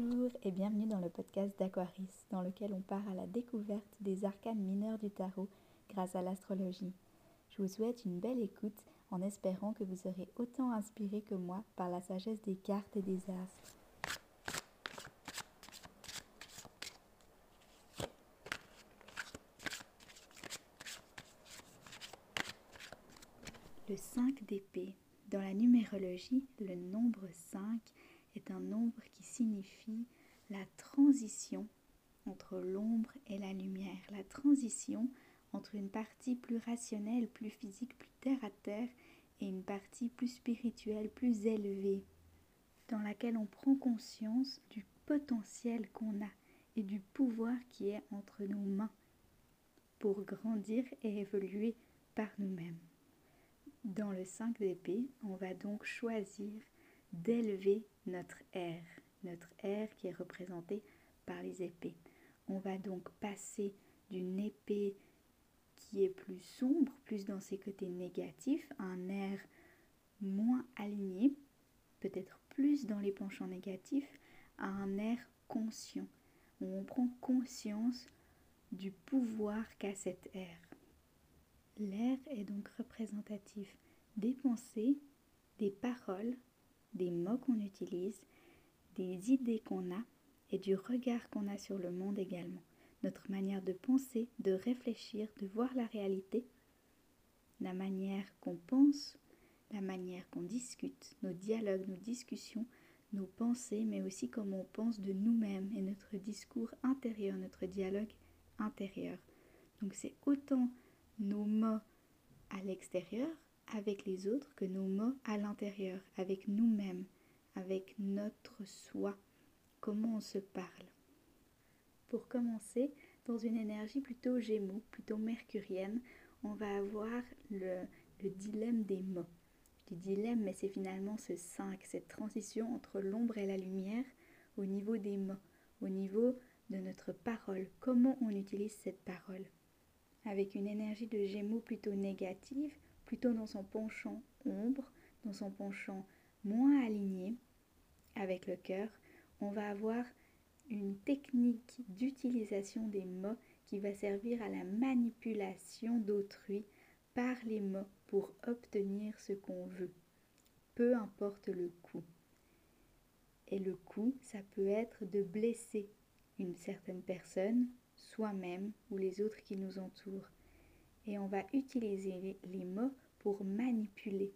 Bonjour et bienvenue dans le podcast d'Aquaris, dans lequel on part à la découverte des arcanes mineurs du tarot grâce à l'astrologie. Je vous souhaite une belle écoute en espérant que vous serez autant inspiré que moi par la sagesse des cartes et des astres. Le 5 d'épée. Dans la numérologie, le nombre 5 est un nombre qui signifie la transition entre l'ombre et la lumière, la transition entre une partie plus rationnelle, plus physique, plus terre à terre et une partie plus spirituelle, plus élevée, dans laquelle on prend conscience du potentiel qu'on a et du pouvoir qui est entre nos mains pour grandir et évoluer par nous-mêmes. Dans le 5 d'épée, on va donc choisir d'élever notre air, notre air qui est représenté par les épées. On va donc passer d'une épée qui est plus sombre, plus dans ses côtés négatifs, à un air moins aligné, peut-être plus dans les penchants négatifs, à un air conscient, où on prend conscience du pouvoir qu'a cet air. L'air est donc représentatif des pensées, des paroles, des mots qu'on utilise, des idées qu'on a et du regard qu'on a sur le monde également. Notre manière de penser, de réfléchir, de voir la réalité, la manière qu'on pense, la manière qu'on discute, nos dialogues, nos discussions, nos pensées, mais aussi comment on pense de nous-mêmes et notre discours intérieur, notre dialogue intérieur. Donc c'est autant nos mots à l'extérieur avec les autres que nos mots à l'intérieur, avec nous-mêmes, avec notre soi, comment on se parle? Pour commencer, dans une énergie plutôt gémeaux, plutôt mercurienne, on va avoir le, le dilemme des mots. Dis dilemme, mais c'est finalement ce 5, cette transition entre l'ombre et la lumière au niveau des mots, au niveau de notre parole, comment on utilise cette parole? Avec une énergie de gémeaux plutôt négative, plutôt dans son penchant ombre, dans son penchant moins aligné avec le cœur, on va avoir une technique d'utilisation des mots qui va servir à la manipulation d'autrui par les mots pour obtenir ce qu'on veut, peu importe le coût. Et le coût, ça peut être de blesser une certaine personne, soi-même ou les autres qui nous entourent et on va utiliser les mots pour manipuler.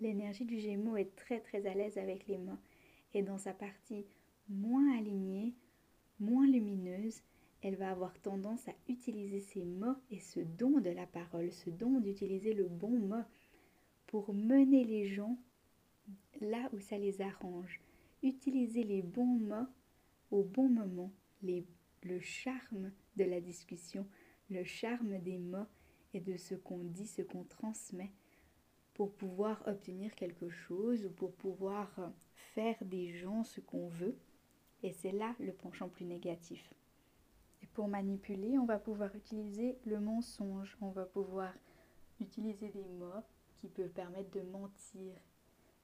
L'énergie du Gémeaux est très très à l'aise avec les mots et dans sa partie moins alignée, moins lumineuse, elle va avoir tendance à utiliser ses mots et ce don de la parole, ce don d'utiliser le bon mot pour mener les gens là où ça les arrange. Utiliser les bons mots au bon moment, le charme de la discussion, le charme des mots et de ce qu'on dit, ce qu'on transmet pour pouvoir obtenir quelque chose ou pour pouvoir euh, faire des gens ce qu'on veut. Et c'est là le penchant plus négatif. Et pour manipuler, on va pouvoir utiliser le mensonge, on va pouvoir utiliser des mots qui peuvent permettre de mentir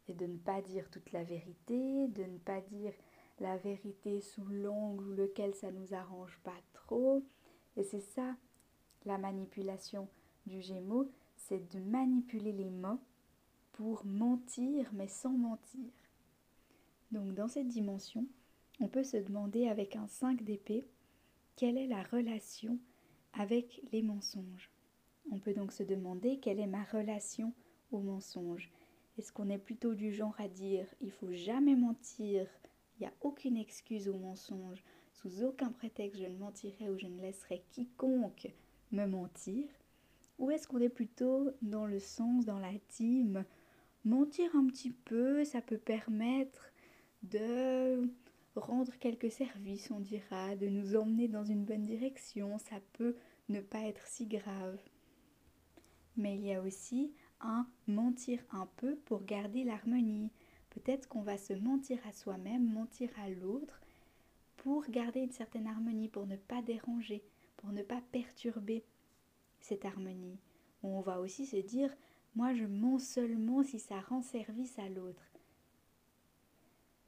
et de ne pas dire toute la vérité, de ne pas dire la vérité sous l'angle lequel ça nous arrange pas trop. Et c'est ça la manipulation du Gémeaux, c'est de manipuler les mots pour mentir, mais sans mentir. Donc dans cette dimension, on peut se demander avec un 5 d'épée, quelle est la relation avec les mensonges? On peut donc se demander quelle est ma relation aux mensonges. Est-ce qu'on est plutôt du genre à dire il faut jamais mentir, il n'y a aucune excuse au mensonge, sous aucun prétexte je ne mentirai ou je ne laisserai quiconque me mentir? Ou est-ce qu'on est plutôt dans le sens, dans la team, mentir un petit peu, ça peut permettre de rendre quelques services, on dira, de nous emmener dans une bonne direction, ça peut ne pas être si grave. Mais il y a aussi un mentir un peu pour garder l'harmonie. Peut-être qu'on va se mentir à soi-même, mentir à l'autre, pour garder une certaine harmonie, pour ne pas déranger, pour ne pas perturber cette harmonie. On va aussi se dire, moi je mens seulement si ça rend service à l'autre.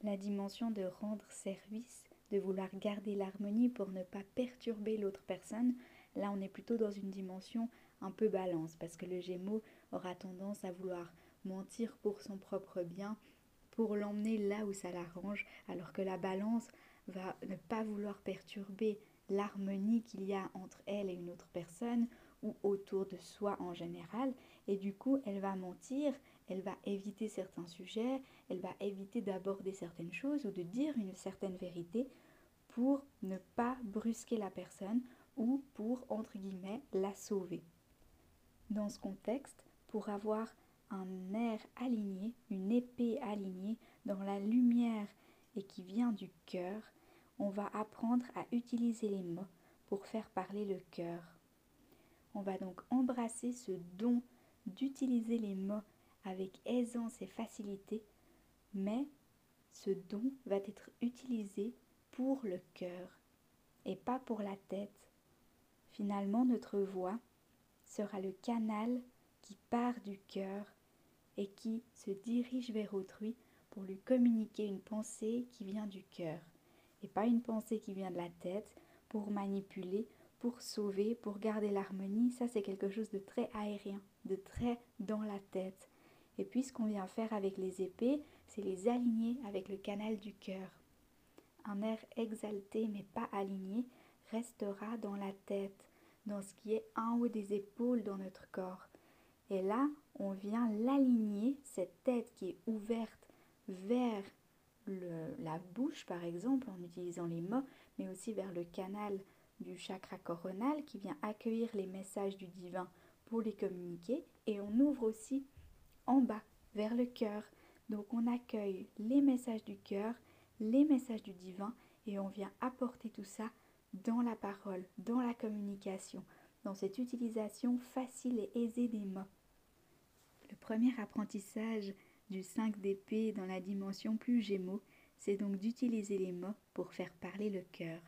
la dimension de rendre service, de vouloir garder l'harmonie pour ne pas perturber l'autre personne, là on est plutôt dans une dimension un peu balance, parce que le Gémeaux aura tendance à vouloir mentir pour son propre bien, pour l'emmener là où ça l'arrange, alors que la balance va ne pas vouloir perturber l'harmonie qu'il y a entre elle et une autre personne ou autour de soi en général, et du coup elle va mentir, elle va éviter certains sujets, elle va éviter d'aborder certaines choses ou de dire une certaine vérité pour ne pas brusquer la personne ou pour, entre guillemets, la sauver. Dans ce contexte, pour avoir un air aligné, une épée alignée dans la lumière et qui vient du cœur, on va apprendre à utiliser les mots pour faire parler le cœur. On va donc embrasser ce don d'utiliser les mots avec aisance et facilité, mais ce don va être utilisé pour le cœur et pas pour la tête. Finalement, notre voix sera le canal qui part du cœur et qui se dirige vers autrui pour lui communiquer une pensée qui vient du cœur pas une pensée qui vient de la tête pour manipuler, pour sauver, pour garder l'harmonie. Ça, c'est quelque chose de très aérien, de très dans la tête. Et puis, ce qu'on vient faire avec les épées, c'est les aligner avec le canal du cœur. Un air exalté mais pas aligné restera dans la tête, dans ce qui est en haut des épaules dans notre corps. Et là, on vient l'aligner, cette tête qui est ouverte vers la bouche, par exemple, en utilisant les mots, mais aussi vers le canal du chakra coronal qui vient accueillir les messages du divin pour les communiquer. Et on ouvre aussi en bas, vers le cœur. Donc on accueille les messages du cœur, les messages du divin, et on vient apporter tout ça dans la parole, dans la communication, dans cette utilisation facile et aisée des mots. Le premier apprentissage du 5 d'épée dans la dimension plus gémeaux, c'est donc d'utiliser les mots pour faire parler le cœur.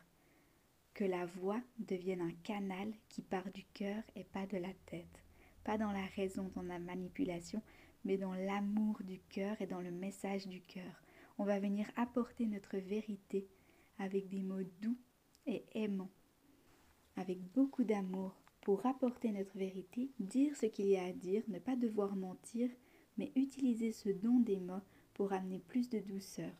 Que la voix devienne un canal qui part du cœur et pas de la tête. Pas dans la raison, dans la manipulation, mais dans l'amour du cœur et dans le message du cœur. On va venir apporter notre vérité avec des mots doux et aimants, avec beaucoup d'amour pour apporter notre vérité, dire ce qu'il y a à dire, ne pas devoir mentir, mais utiliser ce don des mots pour amener plus de douceur,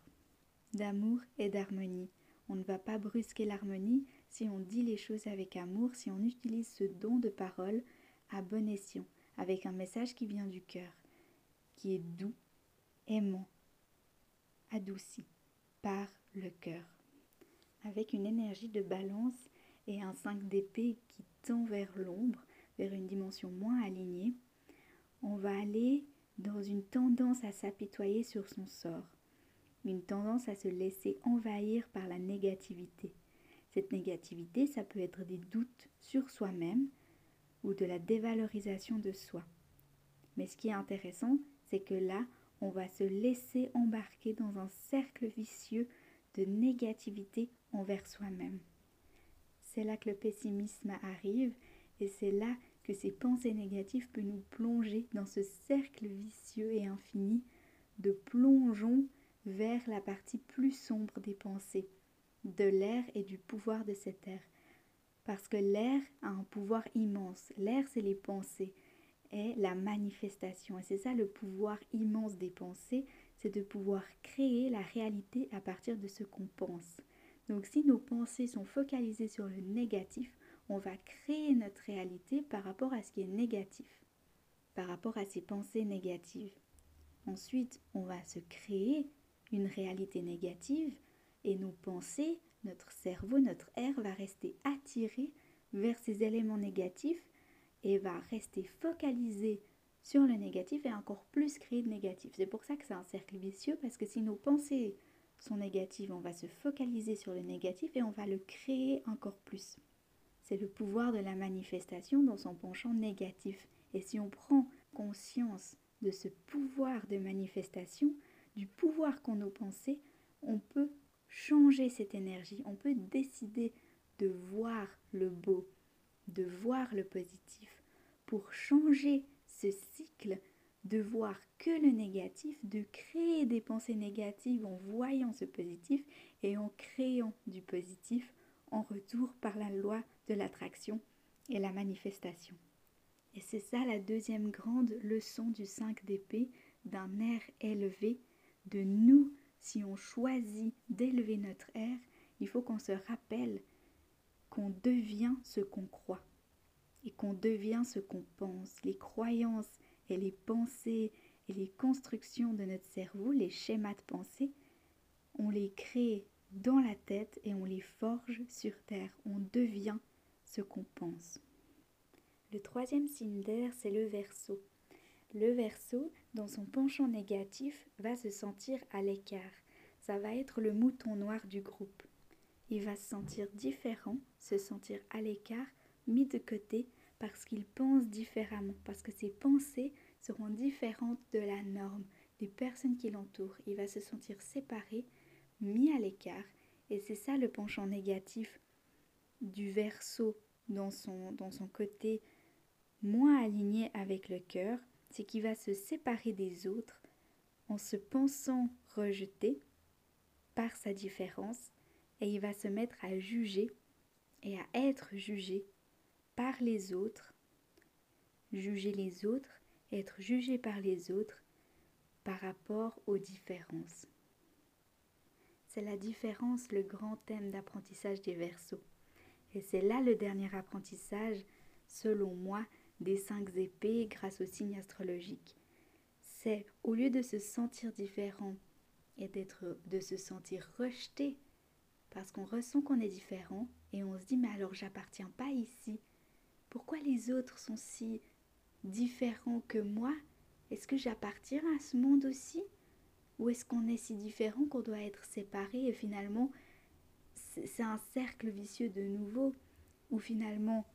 d'amour et d'harmonie. On ne va pas brusquer l'harmonie si on dit les choses avec amour, si on utilise ce don de parole à bon escient, avec un message qui vient du cœur, qui est doux, aimant, adouci par le cœur, avec une énergie de balance et un 5 d'épée qui tend vers l'ombre, vers une dimension moins alignée, on va aller dans une tendance à s'apitoyer sur son sort, une tendance à se laisser envahir par la négativité. Cette négativité, ça peut être des doutes sur soi-même ou de la dévalorisation de soi. Mais ce qui est intéressant, c'est que là, on va se laisser embarquer dans un cercle vicieux de négativité envers soi-même. C'est là que le pessimisme arrive et c'est là que ces pensées négatives peuvent nous plonger dans ce cercle vicieux et infini de plongeons vers la partie plus sombre des pensées, de l'air et du pouvoir de cet air. Parce que l'air a un pouvoir immense. L'air, c'est les pensées, et la manifestation. Et c'est ça le pouvoir immense des pensées, c'est de pouvoir créer la réalité à partir de ce qu'on pense. Donc si nos pensées sont focalisées sur le négatif, on va créer notre réalité par rapport à ce qui est négatif, par rapport à ces pensées négatives. Ensuite, on va se créer une réalité négative et nos pensées, notre cerveau, notre air va rester attiré vers ces éléments négatifs et va rester focalisé sur le négatif et encore plus créer de négatif. C'est pour ça que c'est un cercle vicieux parce que si nos pensées sont négatives, on va se focaliser sur le négatif et on va le créer encore plus. C'est le pouvoir de la manifestation dans son penchant négatif. Et si on prend conscience de ce pouvoir de manifestation, du pouvoir qu'ont nos pensées, on peut changer cette énergie, on peut décider de voir le beau, de voir le positif, pour changer ce cycle de voir que le négatif, de créer des pensées négatives en voyant ce positif et en créant du positif en retour par la loi de l'attraction et la manifestation. Et c'est ça la deuxième grande leçon du 5 d'épée, d'un air élevé, de nous, si on choisit d'élever notre air, il faut qu'on se rappelle qu'on devient ce qu'on croit et qu'on devient ce qu'on pense. Les croyances et les pensées et les constructions de notre cerveau, les schémas de pensée, on les crée dans la tête et on les forge sur terre. On devient ce qu'on pense. Le troisième signe d'air, c'est le verso. Le verso, dans son penchant négatif, va se sentir à l'écart. Ça va être le mouton noir du groupe. Il va se sentir différent, se sentir à l'écart, mis de côté, parce qu'il pense différemment, parce que ses pensées seront différentes de la norme des personnes qui l'entourent. Il va se sentir séparé, mis à l'écart, et c'est ça le penchant négatif du verso dans son, côté moins aligné avec le cœur, c'est qu'il va se séparer des autres en se pensant rejeté par sa différence et il va se mettre à juger et à être jugé par les autres, juger les autres, être jugé par les autres par rapport aux différences. C'est la différence le grand thème d'apprentissage des versos. Et c'est là le dernier apprentissage, selon moi, des cinq épées grâce au signe astrologique. C'est au lieu de se sentir différent et d'être de se sentir rejeté parce qu'on ressent qu'on est différent et on se dit mais alors j'appartiens pas ici, pourquoi les autres sont si différents que moi? Est-ce que j'appartiens à ce monde aussi? Ou est-ce qu'on est si différent qu'on doit être séparés et finalement c'est un cercle vicieux de nouveau où finalement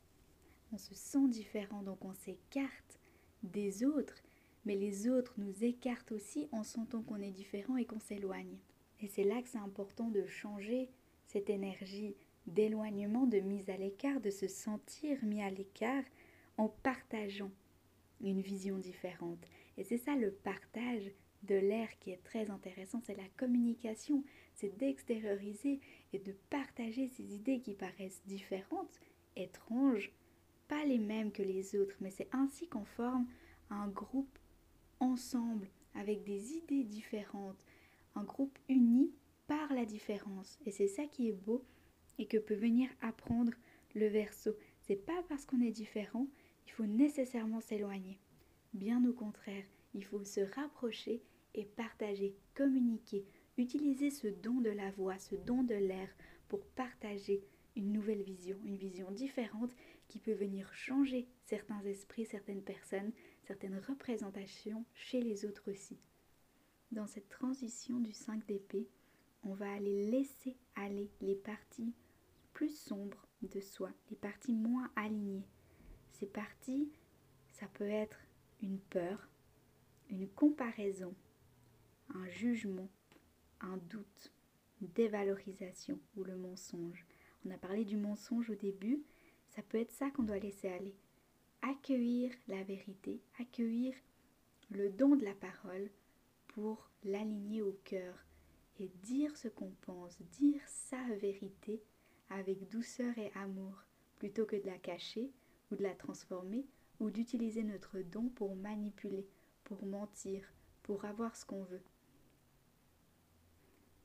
on se sent différent donc on s'écarte des autres mais les autres nous écartent aussi en sentant qu'on est différent et qu'on s'éloigne. Et c'est là que c'est important de changer cette énergie d'éloignement, de mise à l'écart, de se sentir mis à l'écart en partageant une vision différente. Et c'est ça le partage de l'air qui est très intéressant, c'est la communication, c'est d'extérioriser et de partager ces idées qui paraissent différentes, étranges, pas les mêmes que les autres, mais c'est ainsi qu'on forme un groupe ensemble avec des idées différentes, un groupe uni par la différence. Et c'est ça qui est beau et que peut venir apprendre le verso. C'est pas parce qu'on est différent, il faut nécessairement s'éloigner. Bien au contraire, il faut se rapprocher et partager, communiquer, utiliser ce don de la voix, ce don de l'air pour partager une nouvelle vision, une vision différente qui peut venir changer certains esprits, certaines personnes, certaines représentations chez les autres aussi. Dans cette transition du 5 d'épée, on va aller laisser aller les parties plus sombres de soi, les parties moins alignées. Ces parties, ça peut être une peur, une comparaison, un jugement, un doute, une dévalorisation ou le mensonge. On a parlé du mensonge au début, ça peut être ça qu'on doit laisser aller. Accueillir la vérité, accueillir le don de la parole pour l'aligner au cœur et dire ce qu'on pense, dire sa vérité avec douceur et amour, plutôt que de la cacher ou de la transformer ou d'utiliser notre don pour manipuler, pour mentir, pour avoir ce qu'on veut.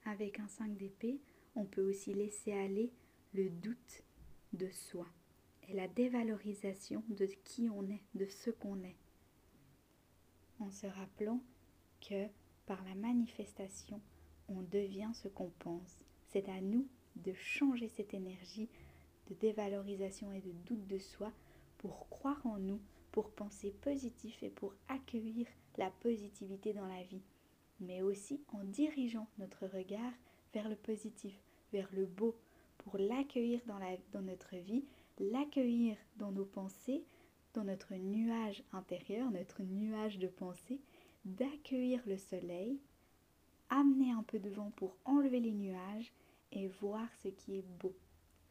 Avec un 5 d'épée, on peut aussi laisser aller le doute de soi et la dévalorisation de qui on est, de ce qu'on est, en se rappelant que par la manifestation, on devient ce qu'on pense. C'est à nous de changer cette énergie de dévalorisation et de doute de soi pour croire en nous, pour penser positif et pour accueillir la positivité dans la vie, mais aussi en dirigeant notre regard vers le positif, vers le beau, pour l'accueillir dans, notre vie, l'accueillir dans nos pensées, dans notre nuage intérieur, notre nuage de pensée, d'accueillir le soleil, amener un peu de vent pour enlever les nuages et voir ce qui est beau.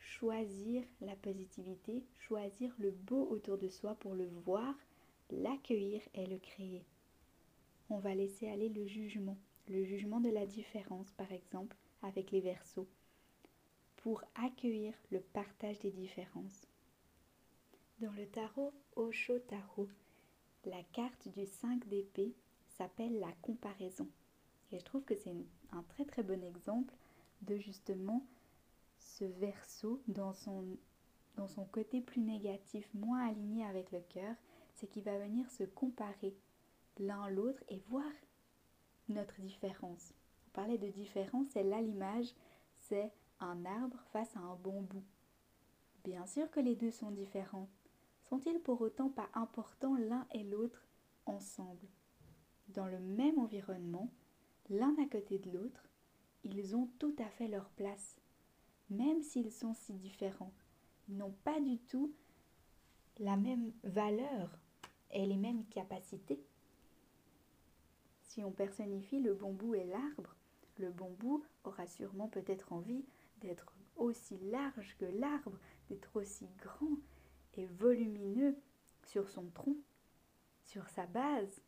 Choisir la positivité, choisir le beau autour de soi pour le voir, l'accueillir et le créer. on va laisser aller le jugement, le jugement de la différence par exemple avec les versos, pour accueillir le partage des différences. Dans le tarot Osho Tarot, la carte du 5 d'épée s'appelle la comparaison. Et je trouve que c'est un très très bon exemple de justement ce verso dans son, dans son côté plus négatif, moins aligné avec le cœur, c'est qu'il va venir se comparer l'un l'autre et voir notre différence. On parlait de différence, et là l'image, c'est un arbre face à un bambou. Bien sûr que les deux sont différents. Sont-ils pour autant pas importants l'un et l'autre ensemble? Dans le même environnement, l'un à côté de l'autre, ils ont tout à fait leur place, même s'ils sont si différents. Ils n'ont pas du tout la même valeur et les mêmes capacités. Si on personnifie le bambou et l'arbre, le bambou aura sûrement peut-être envie d'être aussi large que l'arbre, d'être aussi grand et volumineux sur son tronc, sur sa base.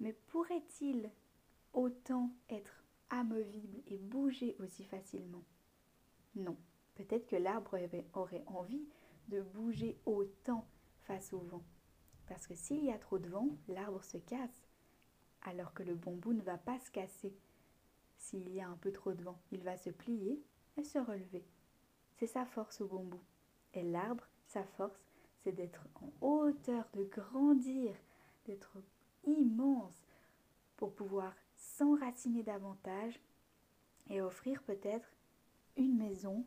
Mais pourrait-il autant être amovible et bouger aussi facilement? Non, peut-être que l'arbre aurait envie de bouger autant face au vent. Parce que s'il y a trop de vent, l'arbre se casse, alors que le bambou ne va pas se casser. S'il y a un peu trop de vent, il va se plier et se relever. C'est sa force au bambou. Et l'arbre, sa force, c'est d'être en hauteur, de grandir, d'être immense pour pouvoir s'enraciner davantage et offrir peut-être une maison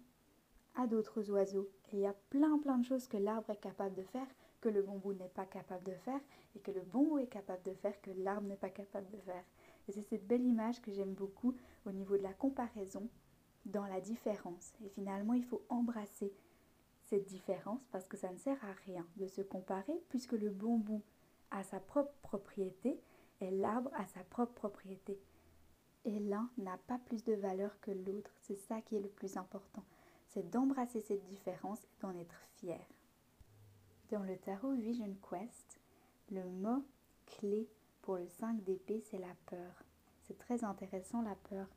à d'autres oiseaux. Et il y a plein plein de choses que l'arbre est capable de faire que le bambou n'est pas capable de faire et que le bambou est capable de faire que l'arbre n'est pas capable de faire. Et c'est cette belle image que j'aime beaucoup au niveau de la comparaison dans la différence. Et finalement, il faut embrasser cette différence parce que ça ne sert à rien de se comparer puisque le bambou a sa propre propriété et l'arbre a sa propre propriété. Et l'un n'a pas plus de valeur que l'autre. C'est ça qui est le plus important. C'est d'embrasser cette différence et d'en être fier. Dans le tarot Vision Quest, le mot clé pour le 5 d'épée, c'est la peur. C'est très intéressant la peur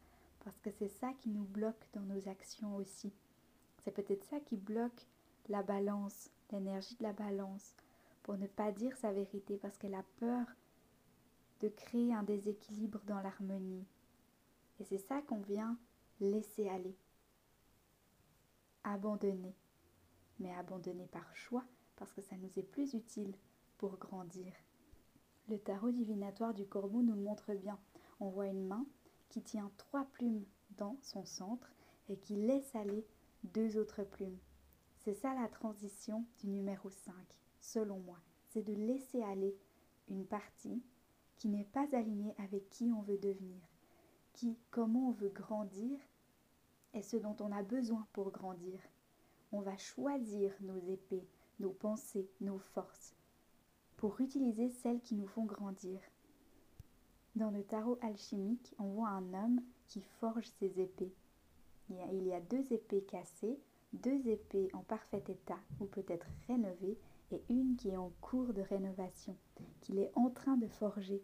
parce que c'est ça qui nous bloque dans nos actions aussi. C'est peut-être ça qui bloque la balance, l'énergie de la balance, pour ne pas dire sa vérité parce qu'elle a peur de créer un déséquilibre dans l'harmonie. Et c'est ça qu'on vient laisser aller, abandonner, mais abandonner par choix parce que ça nous est plus utile pour grandir. Le tarot divinatoire du corbeau nous montre bien. On voit une main qui tient trois plumes dans son centre et qui laisse aller deux autres plumes. C'est ça la transition du numéro 5, selon moi. C'est de laisser aller une partie qui n'est pas alignée avec qui on veut devenir, qui, comment on veut grandir et ce dont on a besoin pour grandir. On va choisir nos épées, nos pensées, nos forces, pour utiliser celles qui nous font grandir. Dans le tarot alchimique, on voit un homme qui forge ses épées. Il y a deux épées cassées, deux épées en parfait état ou peut-être rénovées et une qui est en cours de rénovation, qu'il est en train de forger,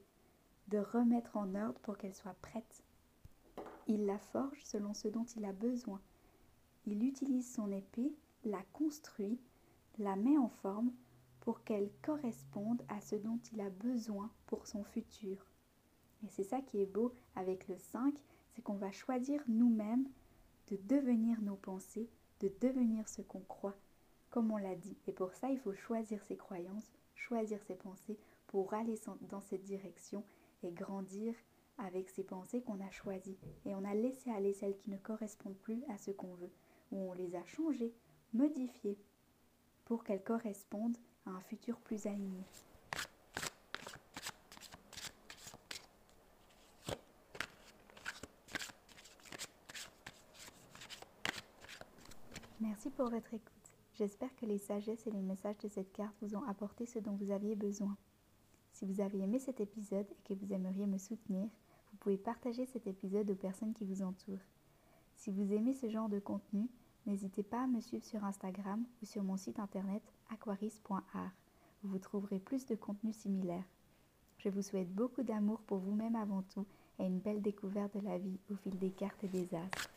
de remettre en ordre pour qu'elle soit prête. Il la forge selon ce dont il a besoin. Il utilise son épée, la construit, la met en forme pour qu'elle corresponde à ce dont il a besoin pour son futur. Et c'est ça qui est beau avec le 5, c'est qu'on va choisir nous-mêmes de devenir nos pensées, de devenir ce qu'on croit, comme on l'a dit. Et pour ça, il faut choisir ses croyances, choisir ses pensées pour aller dans cette direction et grandir avec ces pensées qu'on a choisies. Et on a laissé aller celles qui ne correspondent plus à ce qu'on veut, ou on les a changées, modifiées, pour qu'elles correspondent à un futur plus aligné. Merci pour votre écoute. J'espère que les sagesses et les messages de cette carte vous ont apporté ce dont vous aviez besoin. Si vous avez aimé cet épisode et que vous aimeriez me soutenir, pouvez partager cet épisode aux personnes qui vous entourent. Si vous aimez ce genre de contenu, n'hésitez pas à me suivre sur Instagram ou sur mon site internet aquaris.art. Vous trouverez plus de contenu similaire. Je vous souhaite beaucoup d'amour pour vous-même avant tout et une belle découverte de la vie au fil des cartes et des astres.